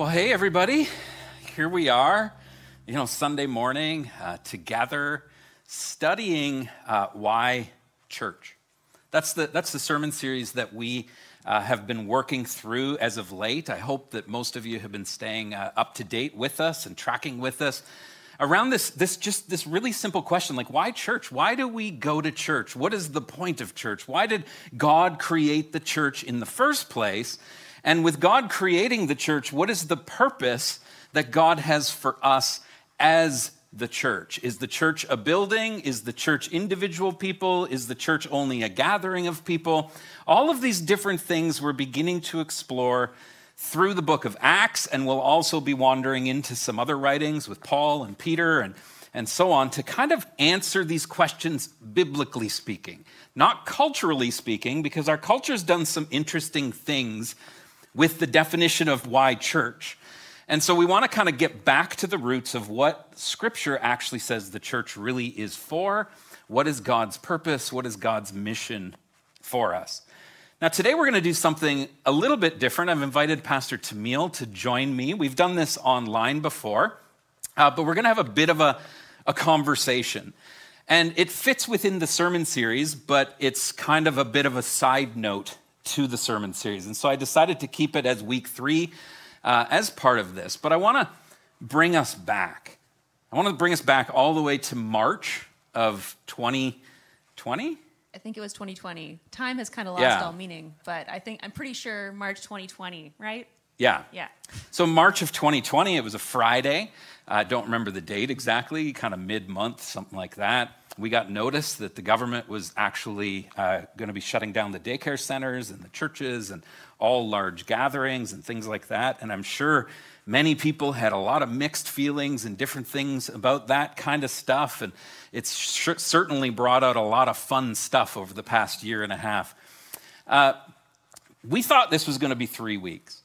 Well, hey, everybody. Here we are, you know, Sunday morning uh, together studying uh, why church. That's the, that's the sermon series that we uh, have been working through as of late. I hope that most of you have been staying uh, up to date with us and tracking with us around this, this just this really simple question like why church why do we go to church what is the point of church why did god create the church in the first place and with god creating the church what is the purpose that god has for us as the church? Is the church a building? Is the church individual people? Is the church only a gathering of people? All of these different things we're beginning to explore through the book of Acts, and we'll also be wandering into some other writings with Paul and Peter and, and so on to kind of answer these questions biblically speaking, not culturally speaking, because our culture's done some interesting things with the definition of why church. And so we want to kind of get back to the roots of what Scripture actually says the church really is for. What is God's purpose? What is God's mission for us? Now, today we're going to do something a little bit different. I've invited Pastor Tamil to join me. We've done this online before, uh, but we're going to have a bit of a, a conversation. And it fits within the sermon series, but it's kind of a bit of a side note to the sermon series. And so I decided to keep it as week three uh, as part of this. But I want to bring us back. I want to bring us back all the way to March of 2020. I think it was 2020. Time has kind of lost yeah. all meaning, but I think I'm pretty sure March 2020, right? Yeah. Yeah. So March of 2020, it was a Friday. I don't remember the date exactly, kind of mid month, something like that. We got notice that the government was actually uh, going to be shutting down the daycare centers and the churches and all large gatherings and things like that. And I'm sure many people had a lot of mixed feelings and different things about that kind of stuff. And it's certainly brought out a lot of fun stuff over the past year and a half. Uh, we thought this was going to be three weeks.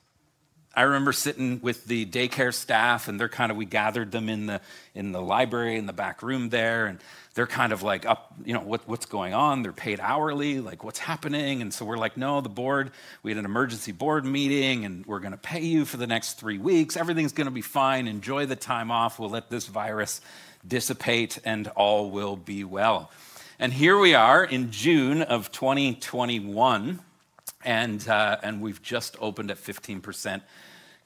I remember sitting with the daycare staff, and they're kind of we gathered them in the in the library in the back room there, and they're kind of like up, you know, what, what's going on? They're paid hourly, like what's happening? And so we're like, no, the board. We had an emergency board meeting, and we're going to pay you for the next three weeks. Everything's going to be fine. Enjoy the time off. We'll let this virus dissipate, and all will be well. And here we are in June of 2021 and, uh, and we've just opened at 15%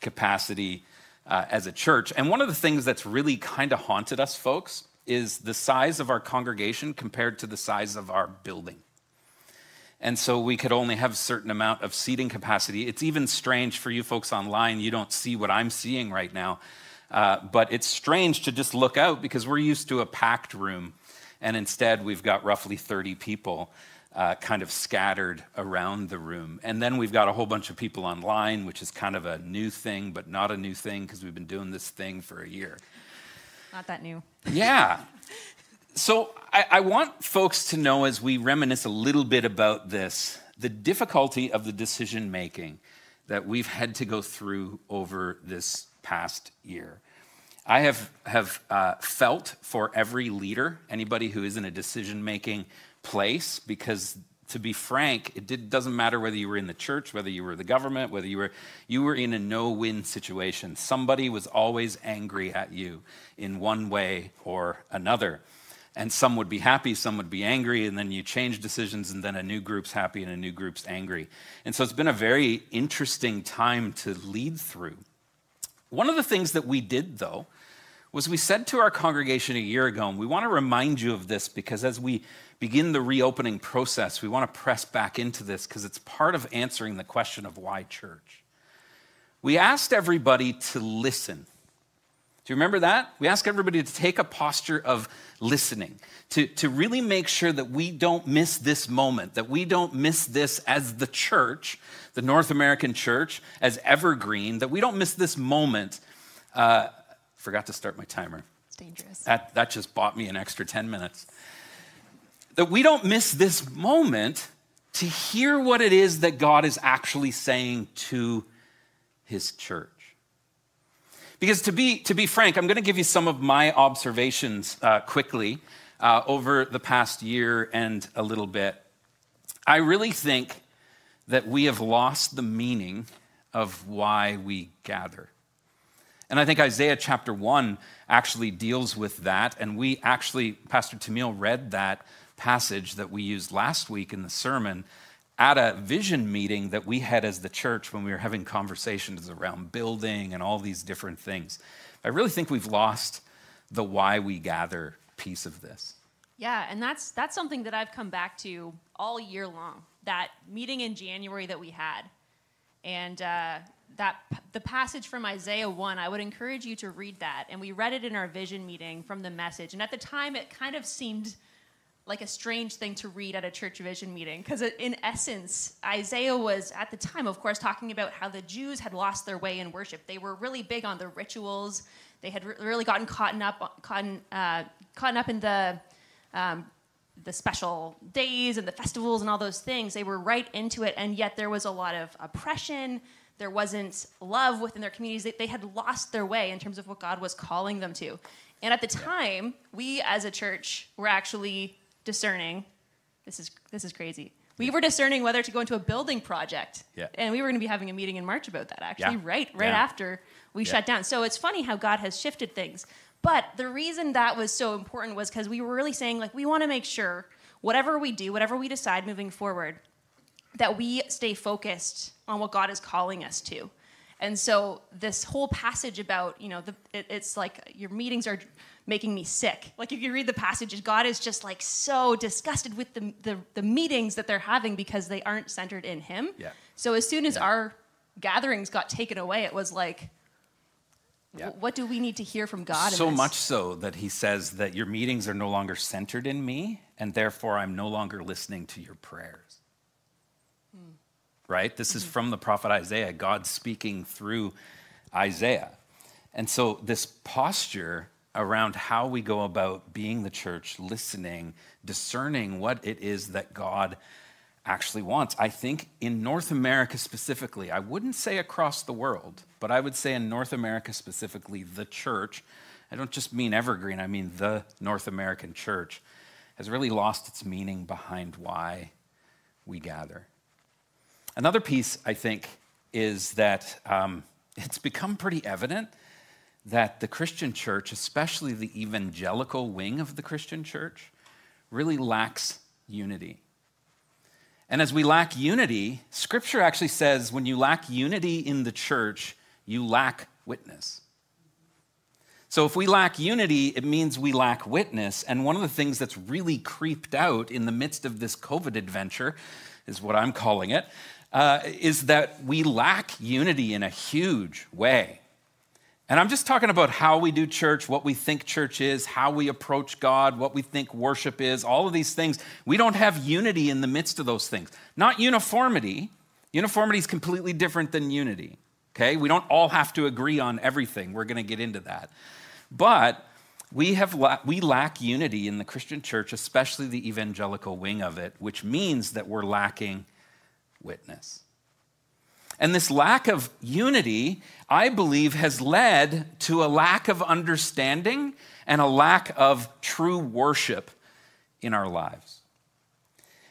capacity uh, as a church. And one of the things that's really kind of haunted us, folks, is the size of our congregation compared to the size of our building. And so we could only have a certain amount of seating capacity. It's even strange for you folks online, you don't see what I'm seeing right now. Uh, but it's strange to just look out because we're used to a packed room, and instead we've got roughly 30 people uh, kind of scattered around the room. And then we've got a whole bunch of people online, which is kind of a new thing, but not a new thing because we've been doing this thing for a year. Not that new. Yeah. So I, I want folks to know as we reminisce a little bit about this the difficulty of the decision making that we've had to go through over this past year. I have, have uh, felt for every leader, anybody who is in a decision making place because to be frank, it did, doesn't matter whether you were in the church, whether you were the government, whether you were you were in a no-win situation. Somebody was always angry at you in one way or another. And some would be happy, some would be angry, and then you change decisions, and then a new group's happy and a new group's angry. And so it's been a very interesting time to lead through. One of the things that we did, though, was we said to our congregation a year ago, and we want to remind you of this because as we begin the reopening process, we want to press back into this because it's part of answering the question of why church. We asked everybody to listen. Do you remember that? We asked everybody to take a posture of listening, to, to really make sure that we don't miss this moment, that we don't miss this as the church, the North American church, as evergreen, that we don't miss this moment. Uh, forgot to start my timer. It's dangerous. That, that just bought me an extra 10 minutes that we don't miss this moment to hear what it is that God is actually saying to his church. Because to be, to be frank, I'm going to give you some of my observations uh, quickly uh, over the past year and a little bit. I really think that we have lost the meaning of why we gather. And I think Isaiah chapter 1 actually deals with that. And we actually, Pastor Tamil read that passage that we used last week in the sermon at a vision meeting that we had as the church when we were having conversations around building and all these different things. I really think we've lost the why we gather piece of this. Yeah, and that's that's something that I've come back to all year long. That meeting in January that we had, and uh, that the passage from Isaiah one, I would encourage you to read that. And we read it in our vision meeting from the message. And at the time, it kind of seemed like a strange thing to read at a church vision meeting because in essence isaiah was at the time of course talking about how the jews had lost their way in worship they were really big on the rituals they had really gotten caught up uh, caught up in the um, the special days and the festivals and all those things they were right into it and yet there was a lot of oppression there wasn't love within their communities they, they had lost their way in terms of what god was calling them to and at the time we as a church were actually discerning. This is this is crazy. We were discerning whether to go into a building project. Yeah. And we were going to be having a meeting in March about that actually, yeah. right right yeah. after we shut down. So it's funny how God has shifted things. But the reason that was so important was cuz we were really saying like we want to make sure whatever we do, whatever we decide moving forward, that we stay focused on what God is calling us to. And so this whole passage about, you know, the, it, it's like your meetings are making me sick. Like if you read the passages, God is just like so disgusted with the, the, the meetings that they're having because they aren't centered in Him. Yeah. So as soon as yeah. our gatherings got taken away, it was like, yeah. what do we need to hear from God? So much so that He says that your meetings are no longer centered in me, and therefore I'm no longer listening to your prayers. Right? This is mm-hmm. from the prophet Isaiah, God speaking through Isaiah. And so this posture around how we go about being the church, listening, discerning what it is that God actually wants. I think in North America specifically, I wouldn't say across the world, but I would say in North America specifically, the church, I don't just mean Evergreen, I mean the North American church, has really lost its meaning behind why we gather. Another piece, I think, is that um, it's become pretty evident that the Christian church, especially the evangelical wing of the Christian church, really lacks unity. And as we lack unity, Scripture actually says when you lack unity in the church, you lack witness. So if we lack unity, it means we lack witness. And one of the things that's really creeped out in the midst of this COVID adventure, is what I'm calling it, uh, is that we lack unity in a huge way. And I'm just talking about how we do church, what we think church is, how we approach God, what we think worship is, all of these things. We don't have unity in the midst of those things. Not uniformity. Uniformity is completely different than unity. Okay? We don't all have to agree on everything. We're going to get into that. But we, have la- we lack unity in the Christian church, especially the evangelical wing of it, which means that we're lacking witness. And this lack of unity, I believe, has led to a lack of understanding and a lack of true worship in our lives.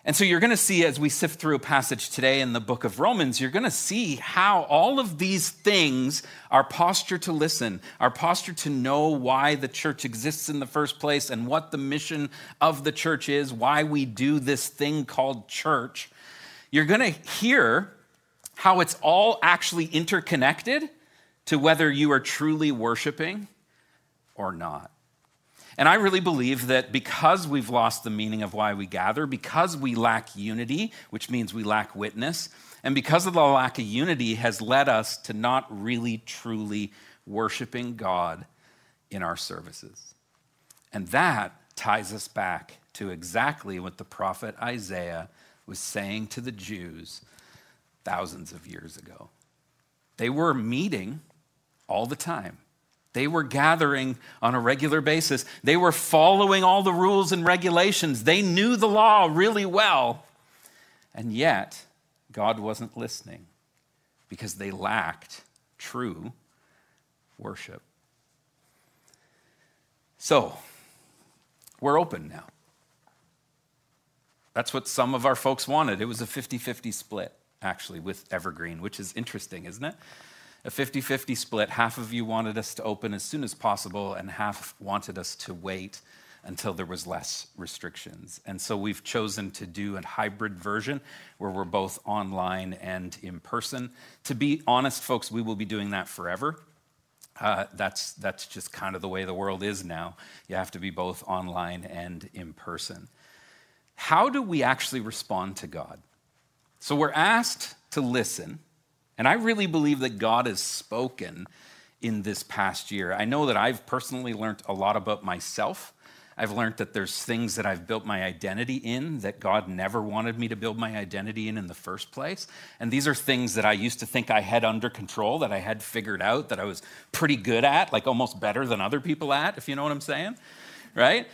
And so you're going to see as we sift through a passage today in the book of Romans, you're going to see how all of these things our posture to listen, our posture to know why the church exists in the first place and what the mission of the church is, why we do this thing called church. You're going to hear how it's all actually interconnected to whether you are truly worshiping or not. And I really believe that because we've lost the meaning of why we gather, because we lack unity, which means we lack witness, and because of the lack of unity has led us to not really truly worshiping God in our services. And that ties us back to exactly what the prophet Isaiah was saying to the Jews thousands of years ago. They were meeting all the time. They were gathering on a regular basis. They were following all the rules and regulations. They knew the law really well. And yet, God wasn't listening because they lacked true worship. So, we're open now. That's what some of our folks wanted. It was a 50 50 split actually, with Evergreen, which is interesting, isn't it? a 50 50 split. Half of you wanted us to open as soon as possible, and half wanted us to wait until there was less restrictions. And so we've chosen to do a hybrid version where we're both online and in person. To be honest, folks, we will be doing that forever. Uh, that's, that's just kind of the way the world is now. You have to be both online and in person. How do we actually respond to God? So we're asked to listen, and I really believe that God has spoken in this past year. I know that I've personally learned a lot about myself I've learned that there's things that I've built my identity in that God never wanted me to build my identity in in the first place. And these are things that I used to think I had under control, that I had figured out, that I was pretty good at, like almost better than other people at, if you know what I'm saying, right?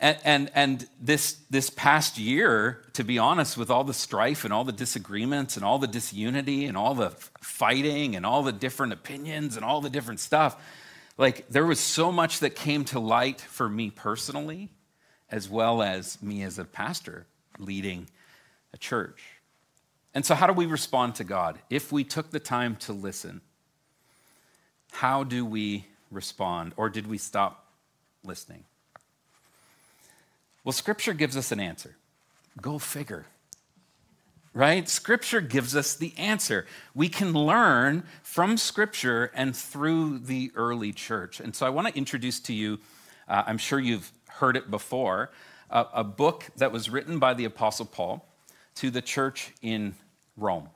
And, and, and this, this past year, to be honest, with all the strife and all the disagreements and all the disunity and all the fighting and all the different opinions and all the different stuff, like, there was so much that came to light for me personally, as well as me as a pastor leading a church. And so, how do we respond to God? If we took the time to listen, how do we respond? Or did we stop listening? Well, Scripture gives us an answer. Go figure right? Scripture gives us the answer. We can learn from Scripture and through the early church. And so I want to introduce to you, uh, I'm sure you've heard it before, uh, a book that was written by the Apostle Paul to the church in Rome.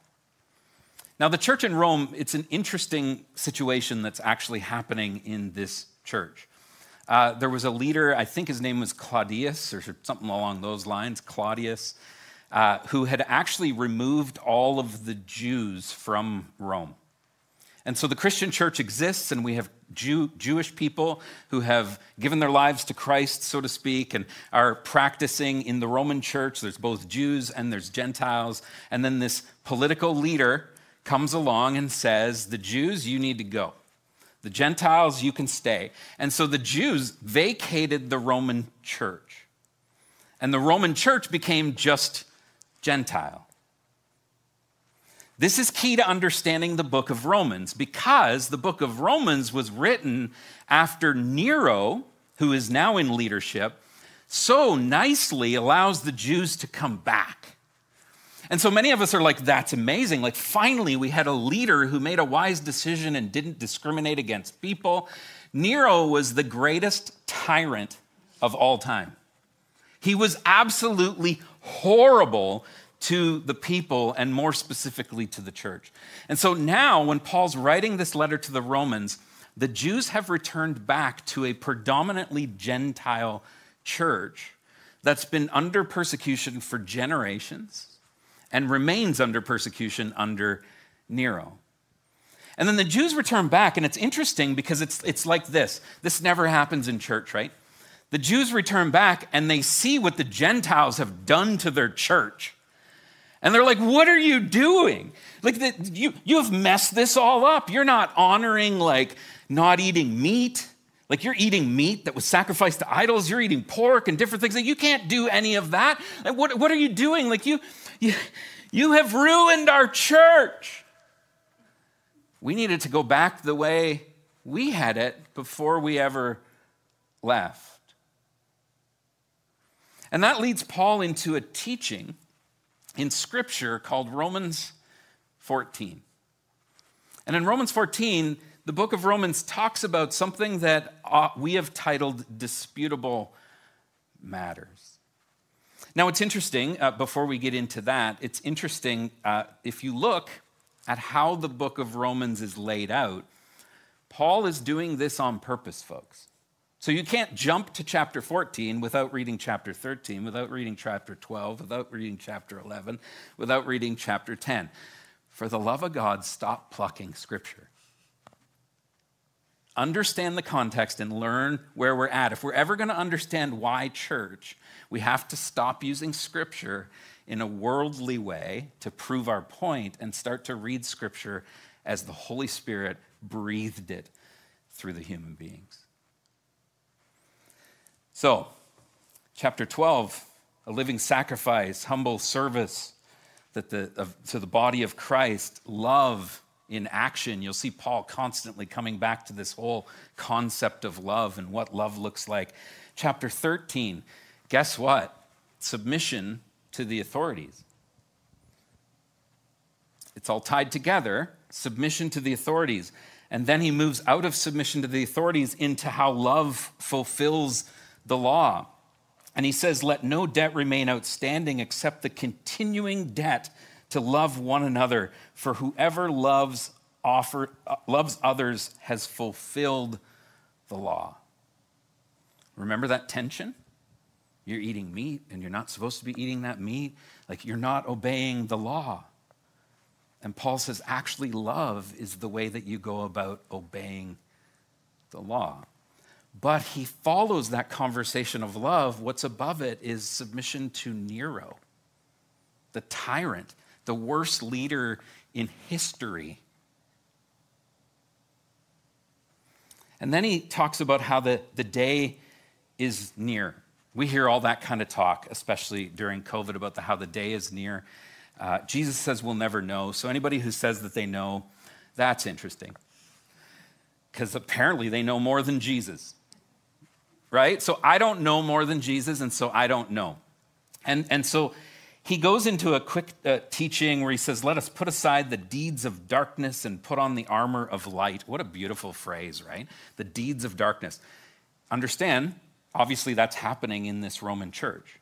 Now, the church in Rome, it's an interesting situation that's actually happening in this church. Uh, there was a leader, I think his name was Claudius or something along those lines, Claudius uh, who had actually removed all of the Jews from Rome. And so the Christian church exists, and we have Jew, Jewish people who have given their lives to Christ, so to speak, and are practicing in the Roman church. There's both Jews and there's Gentiles. And then this political leader comes along and says, The Jews, you need to go. The Gentiles, you can stay. And so the Jews vacated the Roman church. And the Roman church became just Gentile. This is key to understanding the book of Romans because the book of Romans was written after Nero, who is now in leadership, so nicely allows the Jews to come back. And so many of us are like, that's amazing. Like, finally, we had a leader who made a wise decision and didn't discriminate against people. Nero was the greatest tyrant of all time. He was absolutely horrible to the people and more specifically to the church. And so now, when Paul's writing this letter to the Romans, the Jews have returned back to a predominantly Gentile church that's been under persecution for generations and remains under persecution under Nero. And then the Jews return back, and it's interesting because it's, it's like this. This never happens in church, right? The Jews return back and they see what the Gentiles have done to their church. And they're like, What are you doing? Like, the, you, you have messed this all up. You're not honoring, like, not eating meat. Like, you're eating meat that was sacrificed to idols. You're eating pork and different things. Like, you can't do any of that. Like, what, what are you doing? Like, you, you, you have ruined our church. We needed to go back the way we had it before we ever left. And that leads Paul into a teaching in Scripture called Romans 14. And in Romans 14, the book of Romans talks about something that uh, we have titled disputable matters. Now, it's interesting, uh, before we get into that, it's interesting uh, if you look at how the book of Romans is laid out, Paul is doing this on purpose, folks. So you can't jump to chapter 14 without reading chapter 13, without reading chapter 12, without reading chapter 11, without reading chapter 10. For the love of God, stop plucking scripture. Understand the context and learn where we're at. If we're ever going to understand why church, we have to stop using scripture in a worldly way to prove our point and start to read scripture as the Holy Spirit breathed it through the human beings. So, chapter 12, a living sacrifice, humble service that the, of, to the body of Christ, love in action, you'll see Paul constantly coming back to this whole concept of love and what love looks like. Chapter 13, guess what? Submission to the authorities. It's all tied together submission to the authorities. And then he moves out of submission to the authorities into how love fulfills the law. And he says, Let no debt remain outstanding except the continuing debt to love one another. For whoever loves, offer, uh, loves others has fulfilled the law. Remember that tension? You're eating meat and you're not supposed to be eating that meat. Like you're not obeying the law. And Paul says, actually, love is the way that you go about obeying the law. But he follows that conversation of love. What's above it is submission to Nero, the tyrant, the worst leader in history. And then he talks about how the, the day is near. We hear all that kind of talk, especially during COVID, about the, how the day is near. Uh, Jesus says we'll never know. So anybody who says that they know, that's interesting. Because apparently they know more than Jesus. Right? So I don't know more than Jesus, and so I don't know. And, and so he goes into a quick uh, teaching where he says, Let us put aside the deeds of darkness and put on the armor of light. What a beautiful phrase, right? The deeds of darkness. Understand, obviously, that's happening in this Roman church.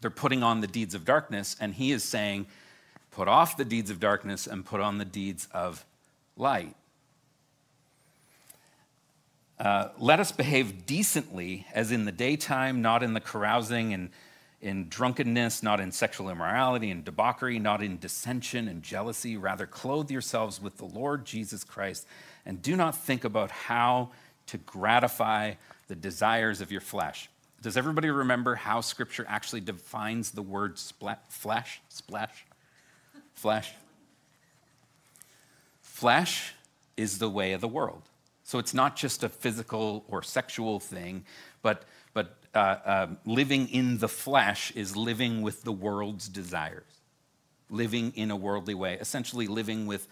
They're putting on the deeds of darkness, and he is saying, put off the deeds of darkness and put on the deeds of light. Uh, let us behave decently as in the daytime, not in the carousing and in drunkenness, not in sexual immorality and debauchery, not in dissension and jealousy. Rather, clothe yourselves with the Lord Jesus Christ and do not think about how to gratify the desires of your flesh. Does everybody remember how Scripture actually defines the word spla- flesh? Splash? Flesh? Flesh is the way of the world. So it's not just a physical or sexual thing, but, but uh, uh, living in the flesh is living with the world's desires, living in a worldly way, essentially living with,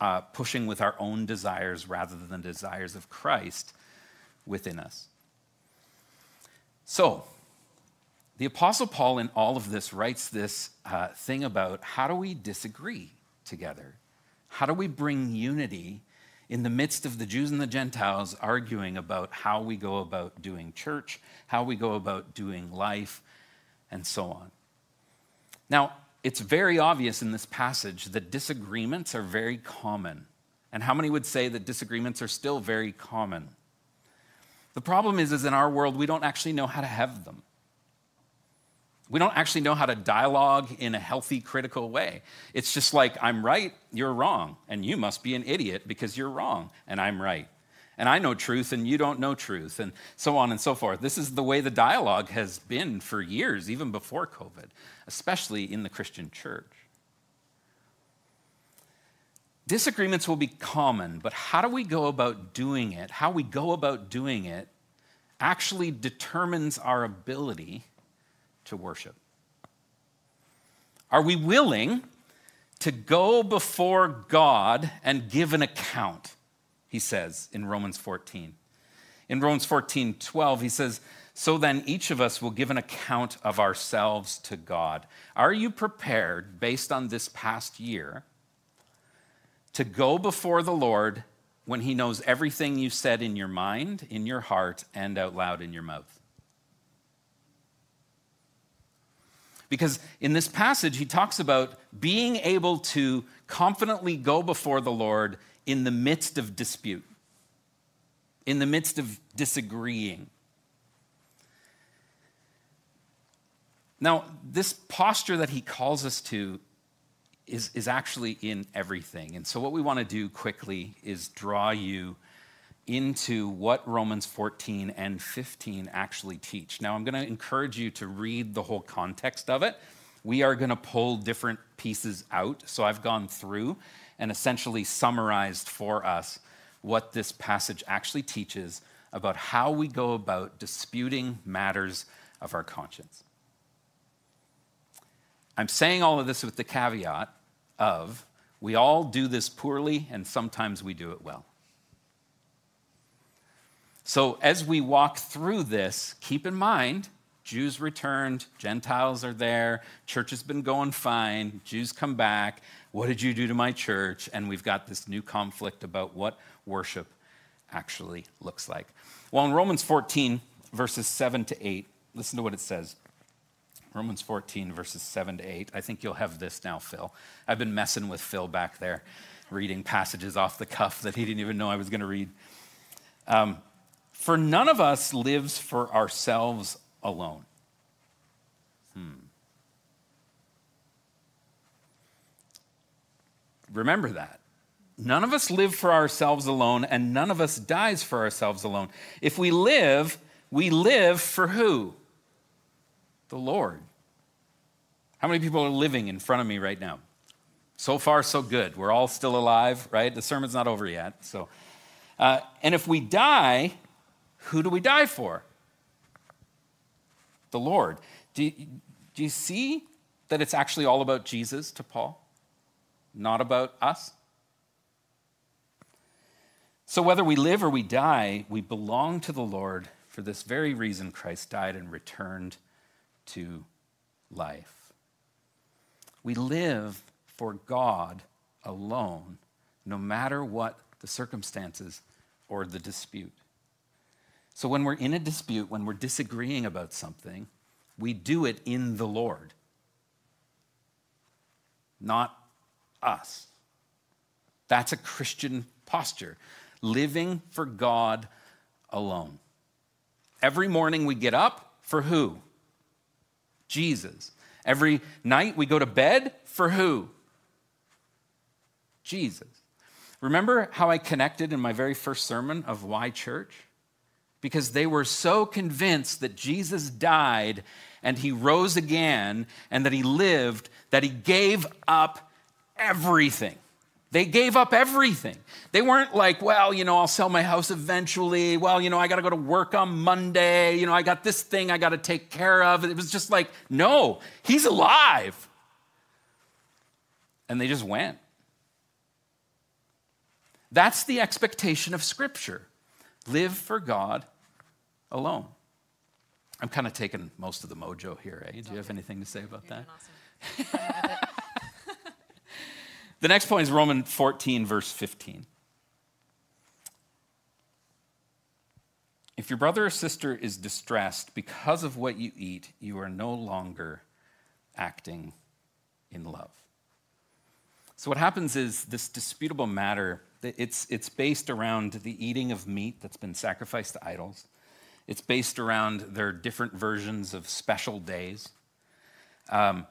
uh, pushing with our own desires rather than the desires of Christ within us. So, the Apostle Paul, in all of this, writes this uh, thing about how do we disagree together? How do we bring unity in the midst of the Jews and the Gentiles arguing about how we go about doing church, how we go about doing life, and so on? Now, it's very obvious in this passage that disagreements are very common. And how many would say that disagreements are still very common? The problem is, is in our world, we don't actually know how to have them. We don't actually know how to dialogue in a healthy, critical way. It's just like, I'm right, you're wrong, and you must be an idiot because you're wrong, and I'm right. And I know truth, and you don't know truth, and so on and so forth. This is the way the dialogue has been for years, even before COVID, especially in the Christian church. Disagreements will be common, but how do we go about doing it? How we go about doing it actually determines our ability to worship. Are we willing to go before God and give an account? He says in Romans 14. In Romans 14, 12, he says, So then each of us will give an account of ourselves to God. Are you prepared, based on this past year, to go before the Lord when He knows everything you said in your mind, in your heart, and out loud in your mouth. Because in this passage, he talks about being able to confidently go before the Lord in the midst of dispute, in the midst of disagreeing. Now, this posture that he calls us to is, is actually in everything. And so, what we want to do quickly is draw you into what Romans 14 and 15 actually teach. Now, I'm going to encourage you to read the whole context of it. We are going to pull different pieces out. So, I've gone through and essentially summarized for us what this passage actually teaches about how we go about disputing matters of our conscience. I'm saying all of this with the caveat of We all do this poorly, and sometimes we do it well. So, as we walk through this, keep in mind Jews returned, Gentiles are there, church has been going fine, Jews come back. What did you do to my church? And we've got this new conflict about what worship actually looks like. Well, in Romans 14, verses 7 to 8, listen to what it says. Romans 14, verses 7 to 8. I think you'll have this now, Phil. I've been messing with Phil back there, reading passages off the cuff that he didn't even know I was going to read. Um, for none of us lives for ourselves alone. Hmm. Remember that. None of us live for ourselves alone, and none of us dies for ourselves alone. If we live, we live for who? The Lord. How many people are living in front of me right now? So far, so good. We're all still alive, right? The sermon's not over yet. So, uh, and if we die, who do we die for? the Lord. Do you, do you see that it's actually all about Jesus to Paul, not about us? So, whether we live or we die, we belong to the Lord. For this very reason, Christ died and returned to life. We live for God alone, no matter what the circumstances or the dispute. So when we're in a dispute, when we're disagreeing about something, we do it in the Lord, not us. That's a Christian posture, living for God alone. Every morning we get up for who? Jesus. Every night we go to bed for who? Jesus. Remember how I connected in my very first sermon of why church? because they were so convinced that Jesus died and he rose again and that he lived that he gave up everything. They gave up everything. They weren't like, well, you know, I'll sell my house eventually. Well, you know, I got to go to work on Monday. You know, I got this thing I got to take care of. It was just like, no, he's alive. And they just went. That's the expectation of Scripture. Live for God alone. I'm kind of taking most of the mojo here, eh? Do you have anything to say about You're that? Awesome. The next point is Romans 14, verse 15. If your brother or sister is distressed because of what you eat, you are no longer acting in love. So, what happens is this disputable matter, it's, it's based around the eating of meat that's been sacrificed to idols. It's based around their different versions of special days. Um,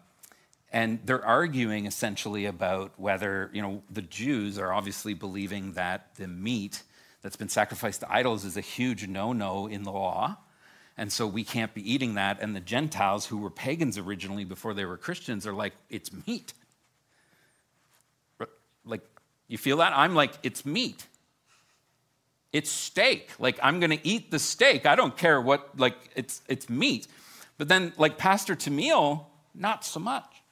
and they're arguing essentially about whether, you know, the Jews are obviously believing that the meat that's been sacrificed to idols is a huge no no in the law. And so we can't be eating that. And the Gentiles, who were pagans originally before they were Christians, are like, it's meat. Like, you feel that? I'm like, it's meat. It's steak. Like I'm going to eat the steak. I don't care what like it's it's meat. But then like Pastor Tamil, not so much.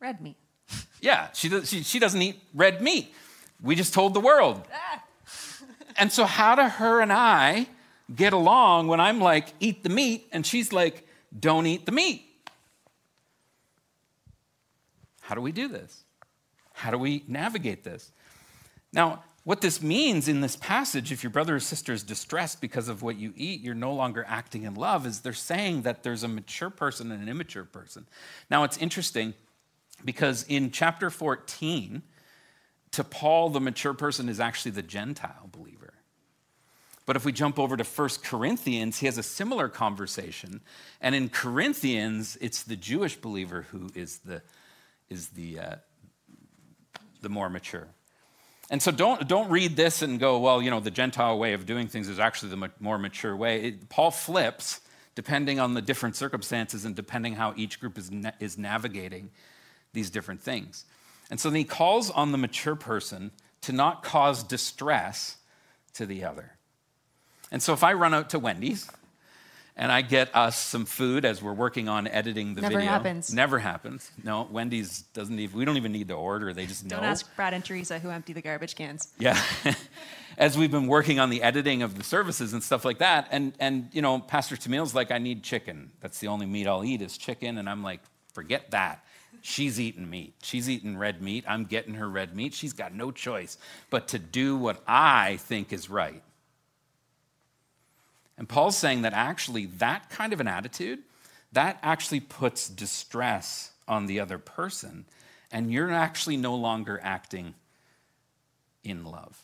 Red meat. Yeah, she, does, she, she doesn't eat red meat. We just told the world. Ah. and so, how do her and I get along when I'm like, eat the meat, and she's like, don't eat the meat? How do we do this? How do we navigate this? Now, what this means in this passage, if your brother or sister is distressed because of what you eat, you're no longer acting in love, is they're saying that there's a mature person and an immature person. Now, it's interesting because in chapter 14, to Paul, the mature person is actually the Gentile believer. But if we jump over to 1 Corinthians, he has a similar conversation. And in Corinthians, it's the Jewish believer who is the, is the, uh, the more mature. And so don't, don't read this and go, well, you know, the Gentile way of doing things is actually the more mature way. It, Paul flips depending on the different circumstances and depending how each group is, na- is navigating these different things. And so then he calls on the mature person to not cause distress to the other. And so if I run out to Wendy's and I get us some food as we're working on editing the Never video. Never happens. Never happens. No, Wendy's doesn't even. We don't even need to order. They just Don't know. ask Brad and Teresa who empty the garbage cans. Yeah. As we've been working on the editing of the services and stuff like that, and and you know, Pastor Tamil's like, I need chicken. That's the only meat I'll eat is chicken, and I'm like, forget that. She's eating meat. She's eating red meat. I'm getting her red meat. She's got no choice but to do what I think is right. And Paul's saying that actually that kind of an attitude, that actually puts distress on the other person, and you're actually no longer acting in love.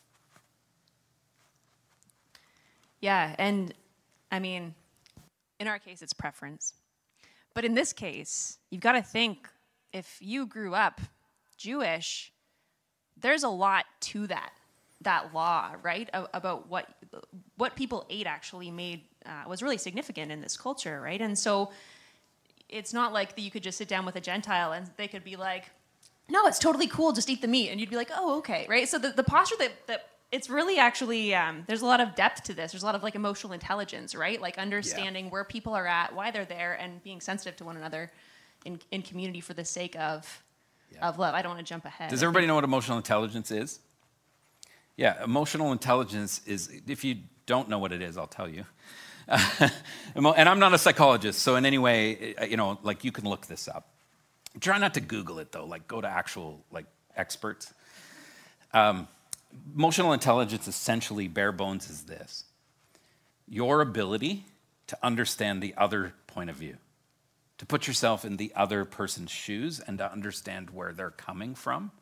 Yeah, and I mean, in our case, it's preference. But in this case, you've got to think if you grew up Jewish, there's a lot to that that law, right? A- About what what people ate actually made uh, was really significant in this culture, right? And so it's not like that you could just sit down with a Gentile and they could be like, no, it's totally cool, just eat the meat. And you'd be like, oh, okay, right? So the, the posture that, that it's really actually, um, there's a lot of depth to this. There's a lot of like emotional intelligence, right? Like understanding where people are at, why they're there, and being sensitive to one another in, in community for the sake of, Yeah. of love. I don't want to jump ahead. Does everybody know what emotional intelligence is? Yeah, emotional intelligence is, if you don't know what it is, I'll tell you. And I'm not a psychologist, so in any way, uh, you know, like you can look this up. Try not to Google it though, like go to actual like experts. Um, emotional intelligence essentially, bare bones, is this your ability to understand the other point of view, to put yourself in the other person's shoes and to understand where they're coming from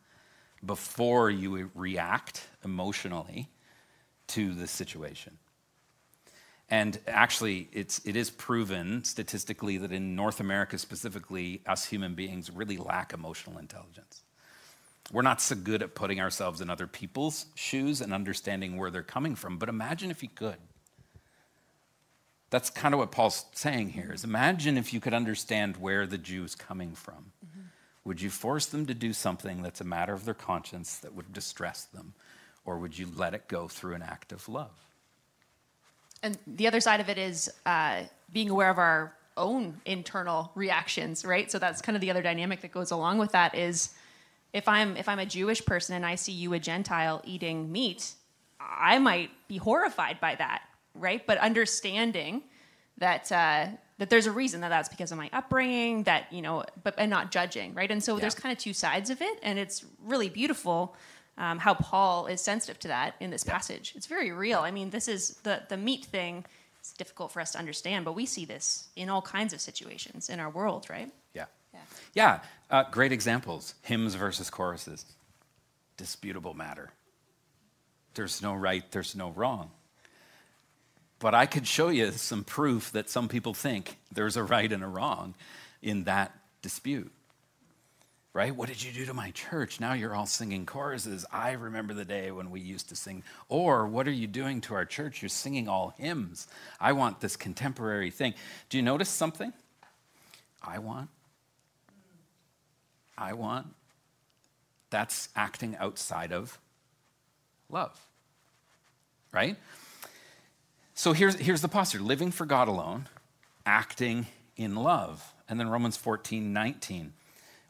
before you react emotionally to the situation. And actually, it's, it is proven statistically that in North America specifically, us human beings really lack emotional intelligence. We're not so good at putting ourselves in other people's shoes and understanding where they're coming from, but imagine if you could. That's kind of what Paul's saying here is imagine if you could understand where the Jew's coming from. Would you force them to do something that's a matter of their conscience that would distress them? Or would you let it go through an act of love? And the other side of it is uh, being aware of our own internal reactions, right? So that's kind of the other dynamic that goes along with that is if I'm if I'm a Jewish person and I see you a Gentile eating meat, I might be horrified by that, right? But understanding that uh, that there's a reason that that's because of my upbringing, that you know, but and not judging, right? And so there's kind of two sides of it, and it's really beautiful um, how Paul is sensitive to that in this passage. It's very real. I mean, this is the the meat thing. It's difficult for us to understand, but we see this in all kinds of situations in our world, right? Yeah. Yeah. Yeah, uh, great examples hymns versus choruses. Disputable matter. There's no right, there's no wrong. But I could show you some proof that some people think there's a right and a wrong in that dispute. Right? What did you do to my church? Now you're all singing choruses. I remember the day when we used to sing. Or what are you doing to our church? You're singing all hymns. I want this contemporary thing. Do you notice something? I want. I want. That's acting outside of love. Right? So here's, here's the posture living for God alone, acting in love. And then Romans 14, 19.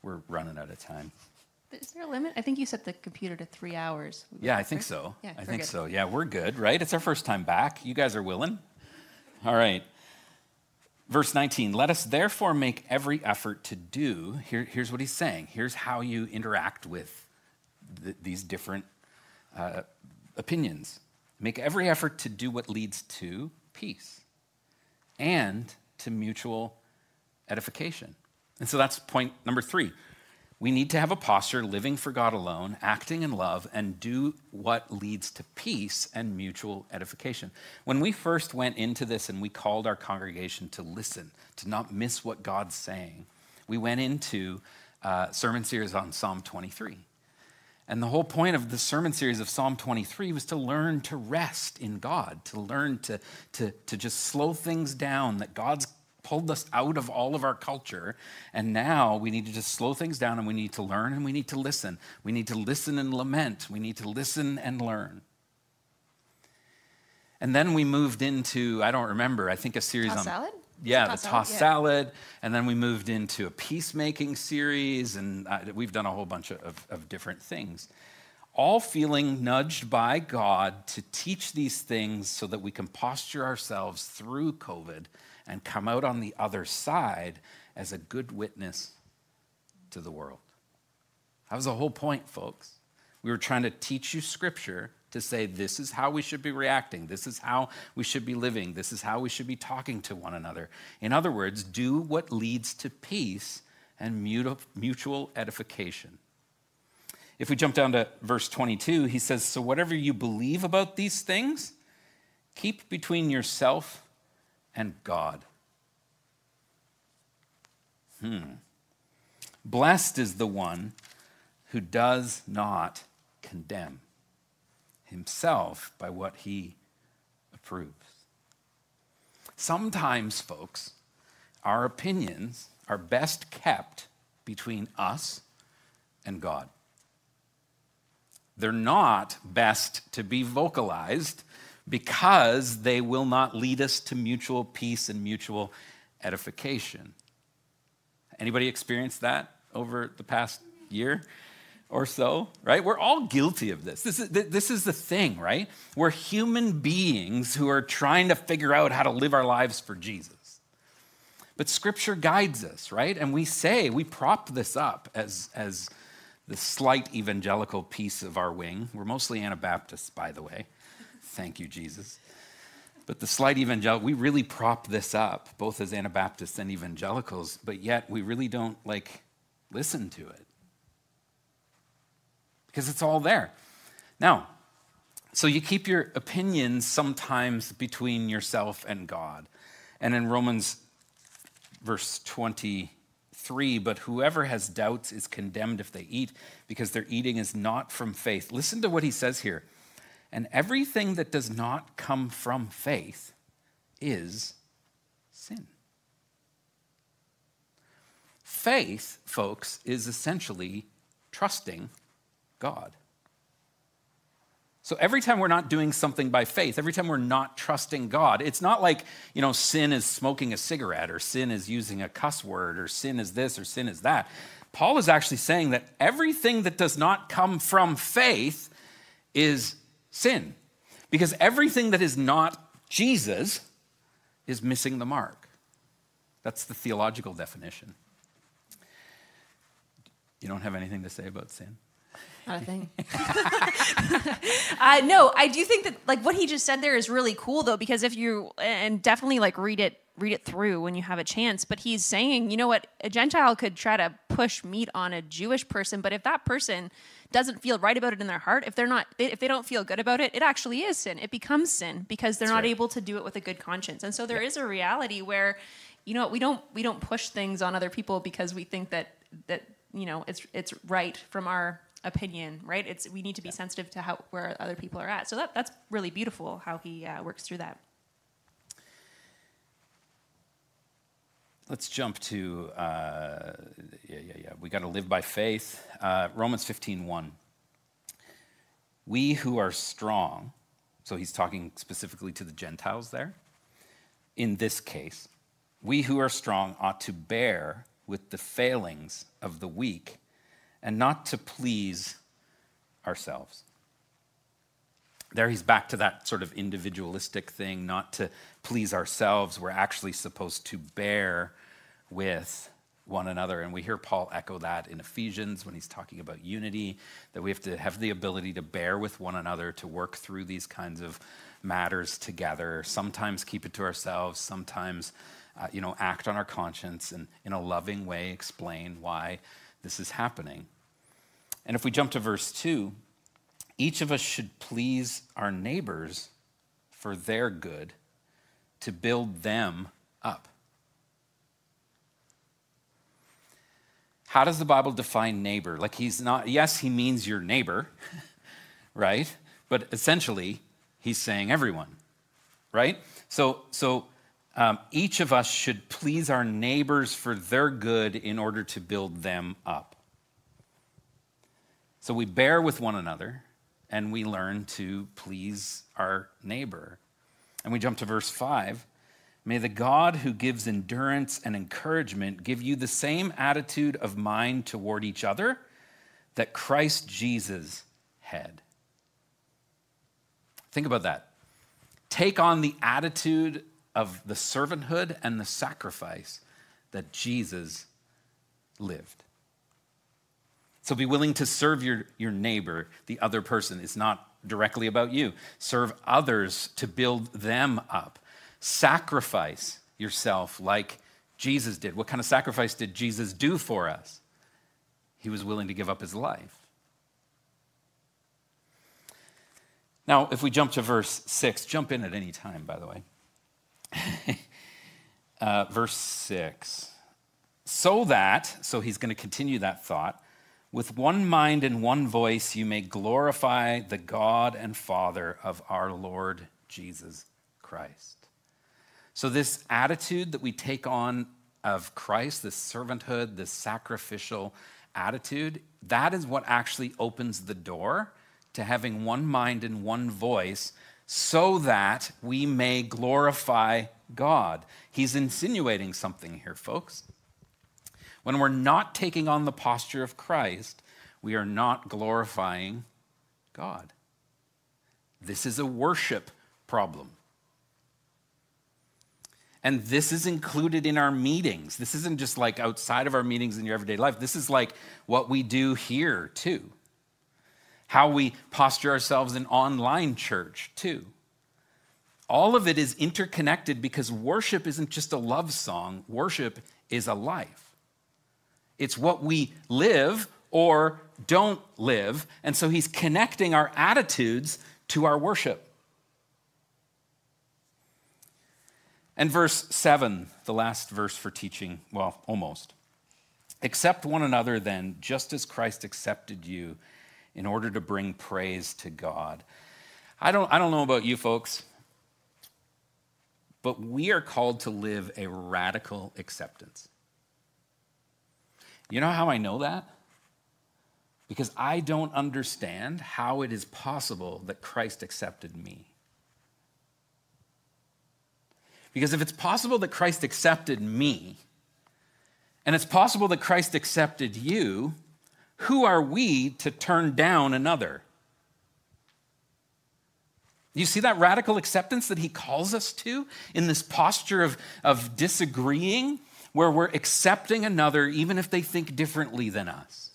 We're running out of time. Is there a limit? I think you set the computer to three hours. Yeah, I think so. Yeah, I think good. so. Yeah, we're good, right? It's our first time back. You guys are willing? All right. Verse 19, let us therefore make every effort to do. Here, here's what he's saying. Here's how you interact with th- these different uh, opinions. Make every effort to do what leads to peace and to mutual edification. And so that's point number three. We need to have a posture living for God alone, acting in love, and do what leads to peace and mutual edification. When we first went into this and we called our congregation to listen, to not miss what God's saying, we went into a sermon series on Psalm 23. And the whole point of the sermon series of Psalm 23 was to learn to rest in God, to learn to, to, to just slow things down, that God's pulled us out of all of our culture. And now we need to just slow things down and we need to learn and we need to listen. We need to listen and lament. We need to listen and learn. And then we moved into, I don't remember, I think a series toss on. salad? Yeah, Toss the salad? toss Yeah. salad. And then we moved into a peacemaking series, and uh, we've done a whole bunch of, of different things. All feeling nudged by God to teach these things so that we can posture ourselves through COVID and come out on the other side as a good witness to the world. That was the whole point, folks. We were trying to teach you scripture to say this is how we should be reacting, this is how we should be living, this is how we should be talking to one another. In other words, do what leads to peace and mutual edification. If we jump down to verse 22, he says, So whatever you believe about these things, keep between yourself and God. Hmm. Blessed is the one who does not condemn himself by what he approves. Sometimes, folks, our opinions are best kept between us and God. They're not best to be vocalized because they will not lead us to mutual peace and mutual edification. Anybody experienced that over the past year or so, right? We're all guilty of this. This is, this is the thing, right? We're human beings who are trying to figure out how to live our lives for Jesus. But scripture guides us, right? And we say, we prop this up as, as the slight evangelical piece of our wing. We're mostly Anabaptists, by the way. Thank you, Jesus. But the slight evangelical, we really prop this up, both as Anabaptists and evangelicals, but yet we really don't like listen to it because it's all there. Now, so you keep your opinions sometimes between yourself and God. And in Romans verse 23, but whoever has doubts is condemned if they eat, because their eating is not from faith. Listen to what he says here. And everything that does not come from faith is sin. Faith, folks, is essentially trusting God. So every time we're not doing something by faith, every time we're not trusting God, it's not like, you know, sin is smoking a cigarette or sin is using a cuss word or sin is this or sin is that. Paul is actually saying that everything that does not come from faith is sin. Because everything that is not Jesus is missing the mark. That's the theological definition. You don't have anything to say about sin? Not a thing. uh, no, I do think that like what he just said there is really cool though, because if you and definitely like read it read it through when you have a chance. But he's saying, you know what, a Gentile could try to push meat on a Jewish person, but if that person doesn't feel right about it in their heart, if they're not if they don't feel good about it, it actually is sin. It becomes sin because they're That's not right. able to do it with a good conscience. And so there is a reality where, you know, we don't we don't push things on other people because we think that that you know it's it's right from our opinion, right? It's we need to be sensitive to how where other people are at. So that that's really beautiful how he uh, works through that. Let's jump to, uh, yeah, yeah, yeah. We got to live by faith. Uh, Romans 15, 1. We who are strong, so he's talking specifically to the Gentiles there. In this case, we who are strong ought to bear with the failings of the weak and not to please ourselves. There he's back to that sort of individualistic thing, not to please ourselves. We're actually supposed to bear with one another. And we hear Paul echo that in Ephesians when he's talking about unity, that we have to have the ability to bear with one another, to work through these kinds of matters together. Sometimes keep it to ourselves, sometimes, uh, you know, act on our conscience and in a loving way explain why this is happening. And if we jump to verse 2, each of us should please our neighbors for their good, to build them up. How does the Bible define neighbor? Like he's not, yes, he means your neighbor, right? But essentially, he's saying everyone, right? So, so um, each of us should please our neighbors for their good in order to build them up. So we bear with one another and we learn to please our neighbor. And we jump to verse 5. May the God who gives endurance and encouragement give you the same attitude of mind toward each other that Christ Jesus had. Think about that. Take on the attitude of the servanthood and the sacrifice that Jesus lived. So be willing to serve your, your neighbor, the other person. It's not directly about you. Serve others to build them up. Sacrifice yourself like Jesus did. What kind of sacrifice did Jesus do for us? He was willing to give up his life. Now, if we jump to verse 6, jump in at any time, by the way. uh, verse 6. So that, so he's going to continue that thought, with one mind and one voice you may glorify the God and Father of our Lord Jesus Christ. So, this attitude that we take on of Christ, this servanthood, this sacrificial attitude, that is what actually opens the door to having one mind and one voice so that we may glorify God. He's insinuating something here, folks. When we're not taking on the posture of Christ, we are not glorifying God. This is a worship problem. And this is included in our meetings. This isn't just like outside of our meetings in your everyday life. This is like what we do here, too. How we posture ourselves in online church, too. All of it is interconnected because worship isn't just a love song, worship is a life. It's what we live or don't live. And so he's connecting our attitudes to our worship. And verse 7, the last verse for teaching, well, almost. Accept one another then, just as Christ accepted you, in order to bring praise to God. I don't, I don't know about you folks, but we are called to live a radical acceptance. You know how I know that? Because I don't understand how it is possible that Christ accepted me. Because if it's possible that Christ accepted me, and it's possible that Christ accepted you, who are we to turn down another? You see that radical acceptance that he calls us to in this posture of, of disagreeing, where we're accepting another even if they think differently than us?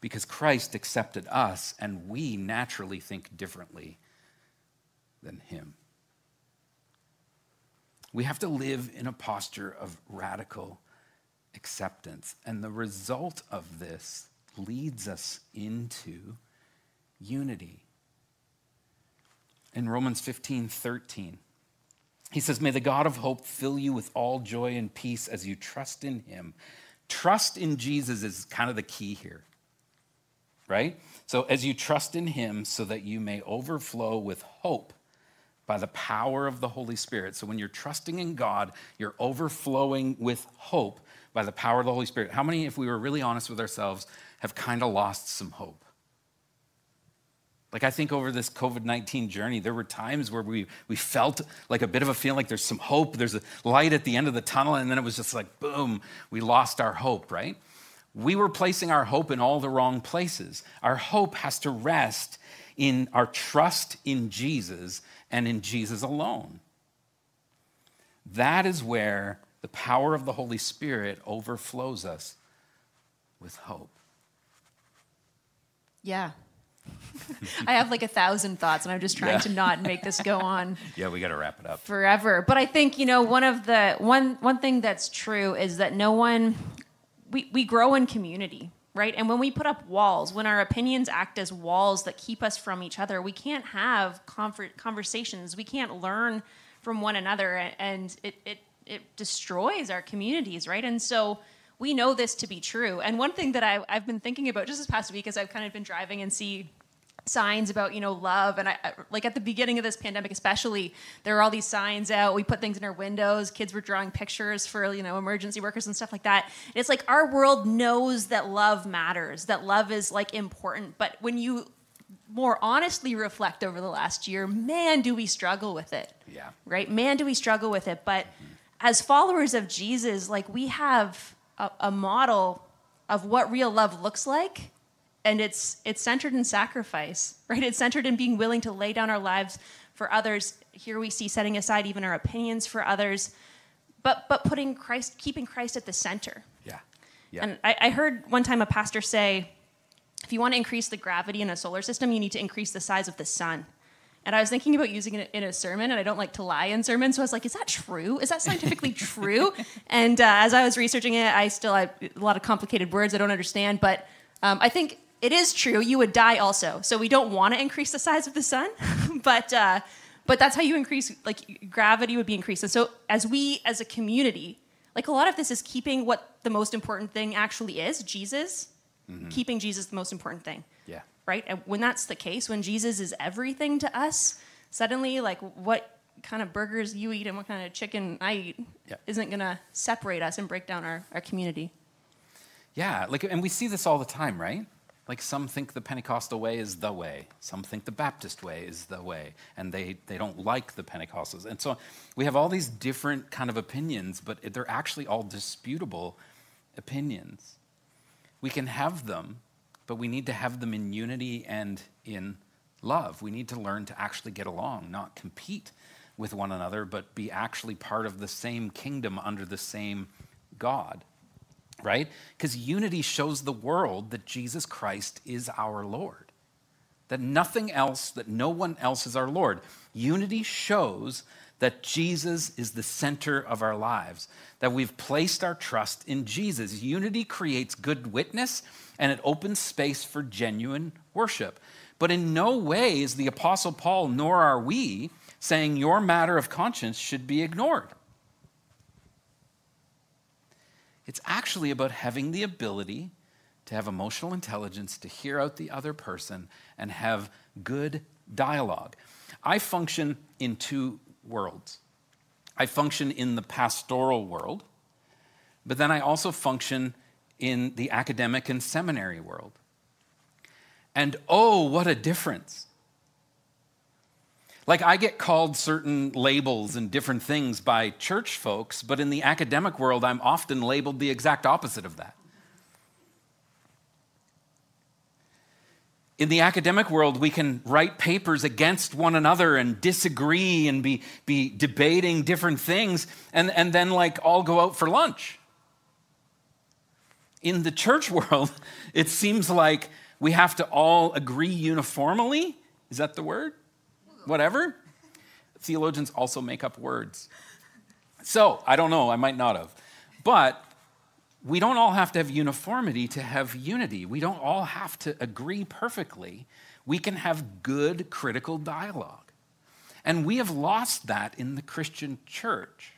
Because Christ accepted us, and we naturally think differently than him. We have to live in a posture of radical acceptance. And the result of this leads us into unity. In Romans 15 13, he says, May the God of hope fill you with all joy and peace as you trust in him. Trust in Jesus is kind of the key here, right? So, as you trust in him, so that you may overflow with hope by the power of the Holy Spirit. So when you're trusting in God, you're overflowing with hope by the power of the Holy Spirit. How many, if we were really honest with ourselves, have kind of lost some hope? Like, I think over this COVID 19 journey, there were times where we, we felt like a bit of a feeling like there's some hope, there's a light at the end of the tunnel, and then it was just like, boom, we lost our hope, right? We were placing our hope in all the wrong places. Our hope has to rest in our trust in Jesus and in Jesus alone. That is where the power of the Holy Spirit overflows us with hope. Yeah. I have like a thousand thoughts, and I'm just trying yeah. to not make this go on. yeah, we got to wrap it up forever. But I think you know one of the one one thing that's true is that no one we we grow in community right? And when we put up walls, when our opinions act as walls that keep us from each other, we can't have conversations. We can't learn from one another, and it, it, it destroys our communities, right? And so we know this to be true. And one thing that I, I've been thinking about just this past week as I've kind of been driving and see signs about you know love and I, like at the beginning of this pandemic especially there were all these signs out we put things in our windows kids were drawing pictures for you know emergency workers and stuff like that and it's like our world knows that love matters that love is like important but when you more honestly reflect over the last year, man, do we struggle with it. Yeah. Right? Man, do we struggle with it. But mm-hmm. As followers of Jesus, like we have a, a model of what real love looks like. And it's it's centered in sacrifice, right? It's centered in being willing to lay down our lives for others. Here we see setting aside even our opinions for others, but but putting Christ, keeping Christ at the center. Yeah. Yeah. And I, I heard one time a pastor say, if you want to increase the gravity in a solar system, you need to increase the size of the sun. And I was thinking about using it in a sermon, and I don't like to lie in sermons, so I was like, is that true? Is that scientifically true? And uh, as I was researching it, I still had a lot of complicated words I don't understand, but um, I think it is true. You would die also. So we don't want to increase the size of the sun, but, uh, but that's how you increase, like, gravity would be increased. And so as we, as a community, like, a lot of this is keeping what the most important thing actually is Jesus, mm-hmm. keeping Jesus the most important thing. Yeah right? And when that's the case, when Jesus is everything to us, suddenly, like, what kind of burgers you eat and what kind of chicken I eat yeah. isn't going to separate us and break down our, our community. Yeah, like, and we see this all the time, right? Like some think the Pentecostal way is the way, some think the Baptist way is the way, and they, they don't like the Pentecostals. And so we have all these different kind of opinions, but they're actually all disputable opinions. We can have them, but we need to have them in unity and in love. We need to learn to actually get along, not compete with one another, but be actually part of the same kingdom under the same God, right? Because unity shows the world that Jesus Christ is our Lord, that nothing else, that no one else is our Lord. Unity shows that Jesus is the center of our lives, that we've placed our trust in Jesus. Unity creates good witness and it opens space for genuine worship. But in no way is the Apostle Paul, nor are we, saying your matter of conscience should be ignored. It's actually about having the ability to have emotional intelligence, to hear out the other person, and have good dialogue. I function in two worlds. I function in the pastoral world, but then I also function in the academic and seminary world. And oh, what a difference. Like, I get called certain labels and different things by church folks, but in the academic world, I'm often labeled the exact opposite of that. In the academic world, we can write papers against one another and disagree and be, be debating different things, and, and then, like, all go out for lunch in the church world, it seems like we have to all agree uniformly. Is that the word? Whatever. Theologians also make up words. So, I don't know, I might not have. But we don't all have to have uniformity to have unity. We don't all have to agree perfectly. We can have good critical dialogue. And we have lost that in the Christian church.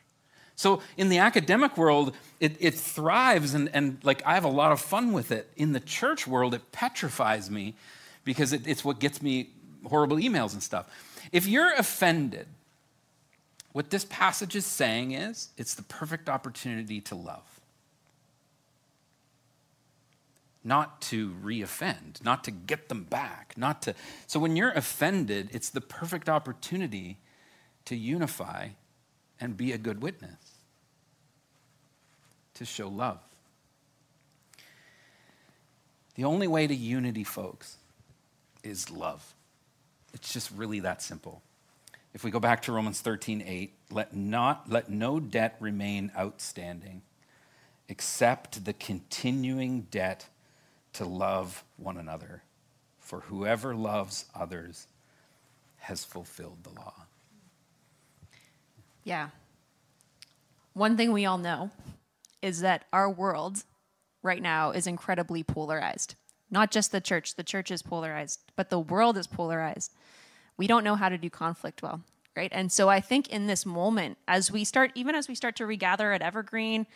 So in the academic world, it, it thrives and, and like I have a lot of fun with it. In the church world, it petrifies me because it, it's what gets me horrible emails and stuff. If you're offended, what this passage is saying is it's the perfect opportunity to love. Not to reoffend, not to get them back, not to. So when you're offended, it's the perfect opportunity to unify and be a good witness to show love. The only way to unity, folks, is love. It's just really that simple. If we go back to Romans 13, 8, let, not, let no debt remain outstanding except the continuing debt to love one another. For whoever loves others has fulfilled the law. Yeah. One thing we all know is that our world right now is incredibly polarized. Not just the church, the church is polarized, but the world is polarized. We don't know how to do conflict well, right? And so I think in this moment, as we start, even as we start to regather at Evergreen,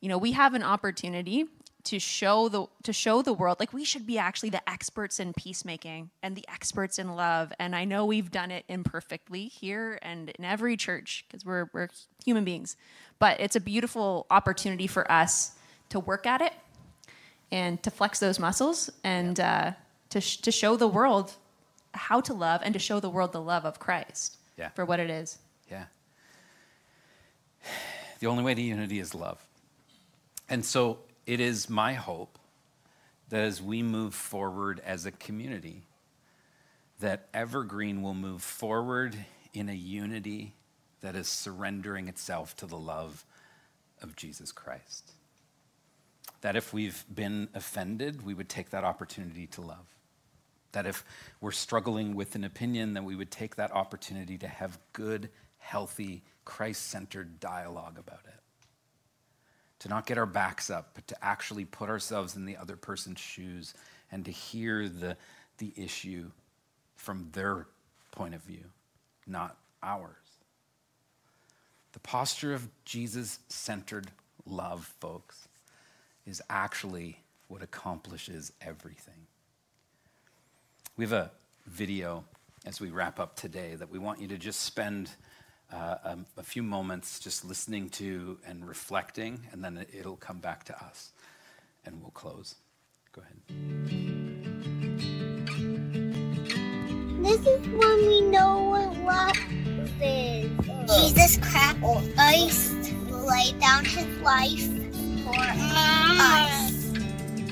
you know, we have an opportunity to show the to show the world like we should be actually the experts in peacemaking and the experts in love and i know we've done it imperfectly here and in every church because we're, we're human beings but it's a beautiful opportunity for us to work at it and to flex those muscles and uh, to, sh- to show the world how to love and to show the world the love of Christ Yeah. for what it is. Yeah. The only way to unity is love. And so it is my hope that as we move forward as a community, that Evergreen will move forward in a unity that is surrendering itself to the love of Jesus Christ. That if we've been offended, we would take that opportunity to love. That if we're struggling with an opinion, that we would take that opportunity to have good, healthy, Christ centered dialogue about it. To not get our backs up, but to actually put ourselves in the other person's shoes and to hear the, the issue from their point of view, not ours. The posture of Jesus centered love, folks, is actually what accomplishes everything. We have a video as we wrap up today that we want you to just spend uh, a, a few moments just listening to and reflecting, and then it- it'll come back to us and we'll close. Go ahead. This is when we know what love is. Jesus cracked ice, laid down his life for us.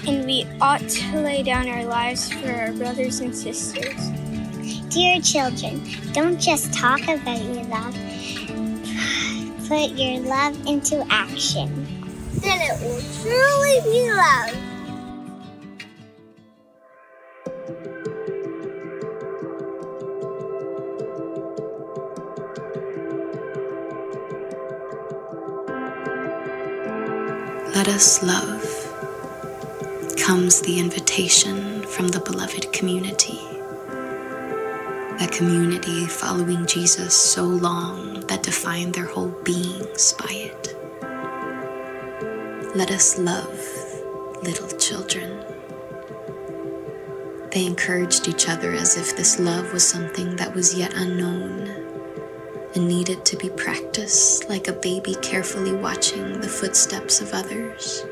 And we ought to lay down our lives for our brothers and sisters. Dear children, don't just talk about your love. Put your love into action. Then it will truly be love. Let us love comes the invitation from the beloved community. That community following Jesus so long that defined their whole beings by it. Let us love little children. They encouraged each other as if this love was something that was yet unknown and needed to be practiced like a baby carefully watching the footsteps of others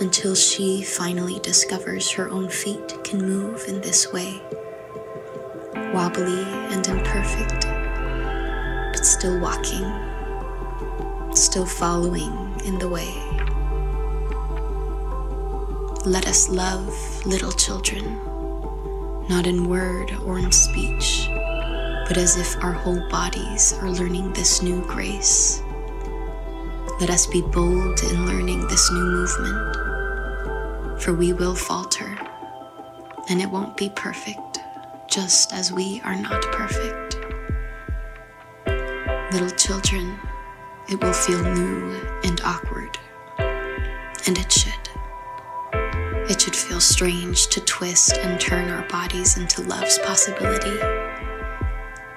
until she finally discovers her own feet can move in this way. Wobbly and imperfect, but still walking, still following in the way. Let us love little children, not in word or in speech but as if our whole bodies are learning this new grace. Let us be bold in learning this new movement, for we will falter, and it won't be perfect, just as we are not perfect. Little children, it will feel new and awkward, and it should. It should feel strange to twist and turn our bodies into love's possibility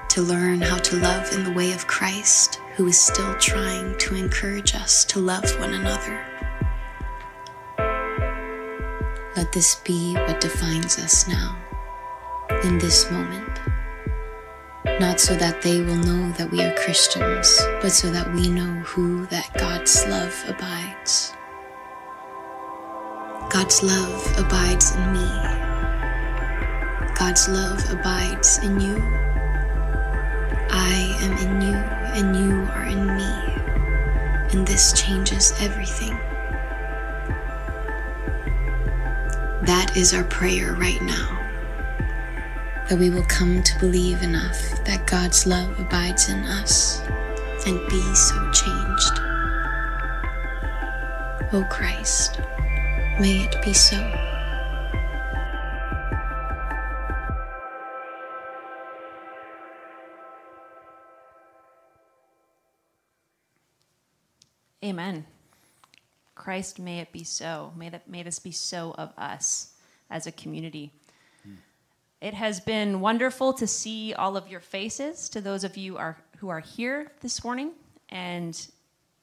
to learn how to love in the way of Christ, who is still trying to encourage us to love one another. Let this be what defines us now, in this moment. Not so that they will know that we are Christians, but so that we know who that God's love abides. God's love abides in me. God's love abides in you. I am in you and you are in me. And this changes everything. That is our prayer right now. That we will come to believe enough that God's love abides in us and be so changed. O Christ, may it be so. Amen. Christ, may it be so. May, that, may this be so of us as a community. It has been wonderful to see all of your faces, to those of you are, who are here this morning. And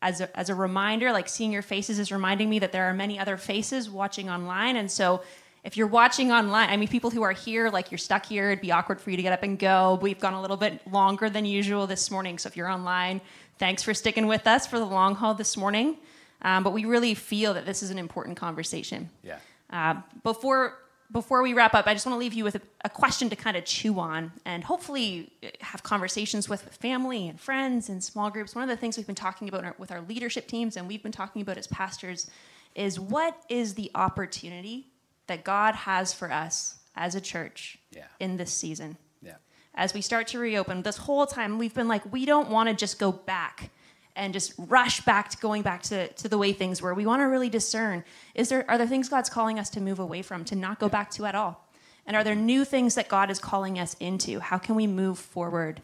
as a, as a reminder, like seeing your faces is reminding me that there are many other faces watching online. And so if you're watching online, I mean, people who are here, like you're stuck here, it'd be awkward for you to get up and go. We've gone a little bit longer than usual this morning. So if you're online, thanks for sticking with us for the long haul this morning. Um, but we really feel that this is an important conversation. Yeah. Uh, before before we wrap up, I just want to leave you with a, a question to kind of chew on and hopefully uh, have conversations with family and friends and small groups. One of the things we've been talking about our, with our leadership teams and we've been talking about as pastors is what is the opportunity that God has for us as a church Yeah. in this season? Yeah. as we start to reopen, this whole time we've been like, we don't want to just go back and just rush back to going back to, to the way things were. We want to really discern is there are there things God's calling us to move away from, to not go back to at all? And are there new things that God is calling us into? How can we move forward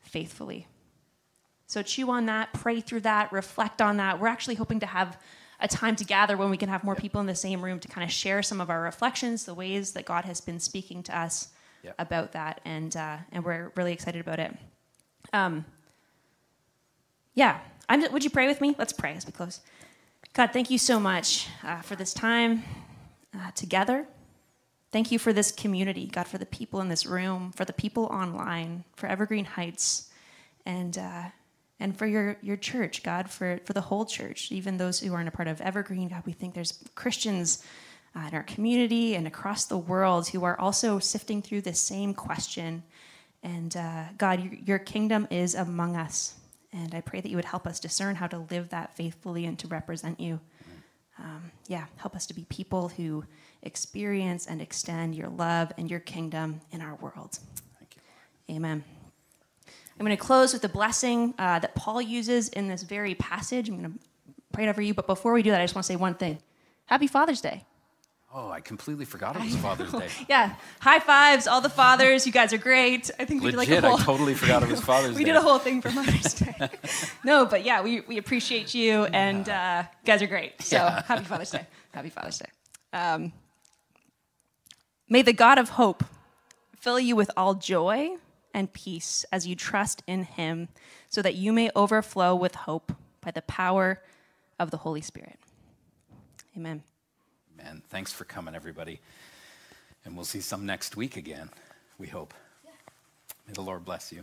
faithfully? So chew on that, pray through that, reflect on that. We're actually hoping to have a time to gather when we can have more people in the same room to kind of share some of our reflections, the ways that God has been speaking to us Yep. about that, and uh, and we're really excited about it. Um, yeah, I'm, would you pray with me? Let's pray as we close. God, thank you so much uh, for this time uh, together. Thank you for this community, God, for the people in this room, for the people online, for Evergreen Heights, and uh, and for your your church, God, for for the whole church, even those who aren't a part of Evergreen. God, we think there's Christians uh, in our community and across the world who are also sifting through this same question. And uh, God, your, your kingdom is among us, and I pray that you would help us discern how to live that faithfully and to represent you um, yeah, help us to be people who experience and extend your love and your kingdom in our world. Thank you. Amen. I'm going to close with the blessing uh, that Paul uses in this very passage. I'm going to pray it over you, but before we do that, I just want to say one thing Happy Father's Day. Oh, I completely forgot it was Father's Day. Yeah, high fives, all the fathers. You guys are great. I think we did like a whole. I totally forgot it was Father's we Day. We did a whole thing for Mother's Day. no, but yeah, we, we appreciate you, and uh, you guys are great. So happy Father's Day. Happy Father's Day. Um, may the God of hope fill you with all joy and peace as you trust in him, so that you may overflow with hope by the power of the Holy Spirit. Amen. Man, thanks for coming, everybody. And we'll see some next week again, we hope. May the Lord bless you.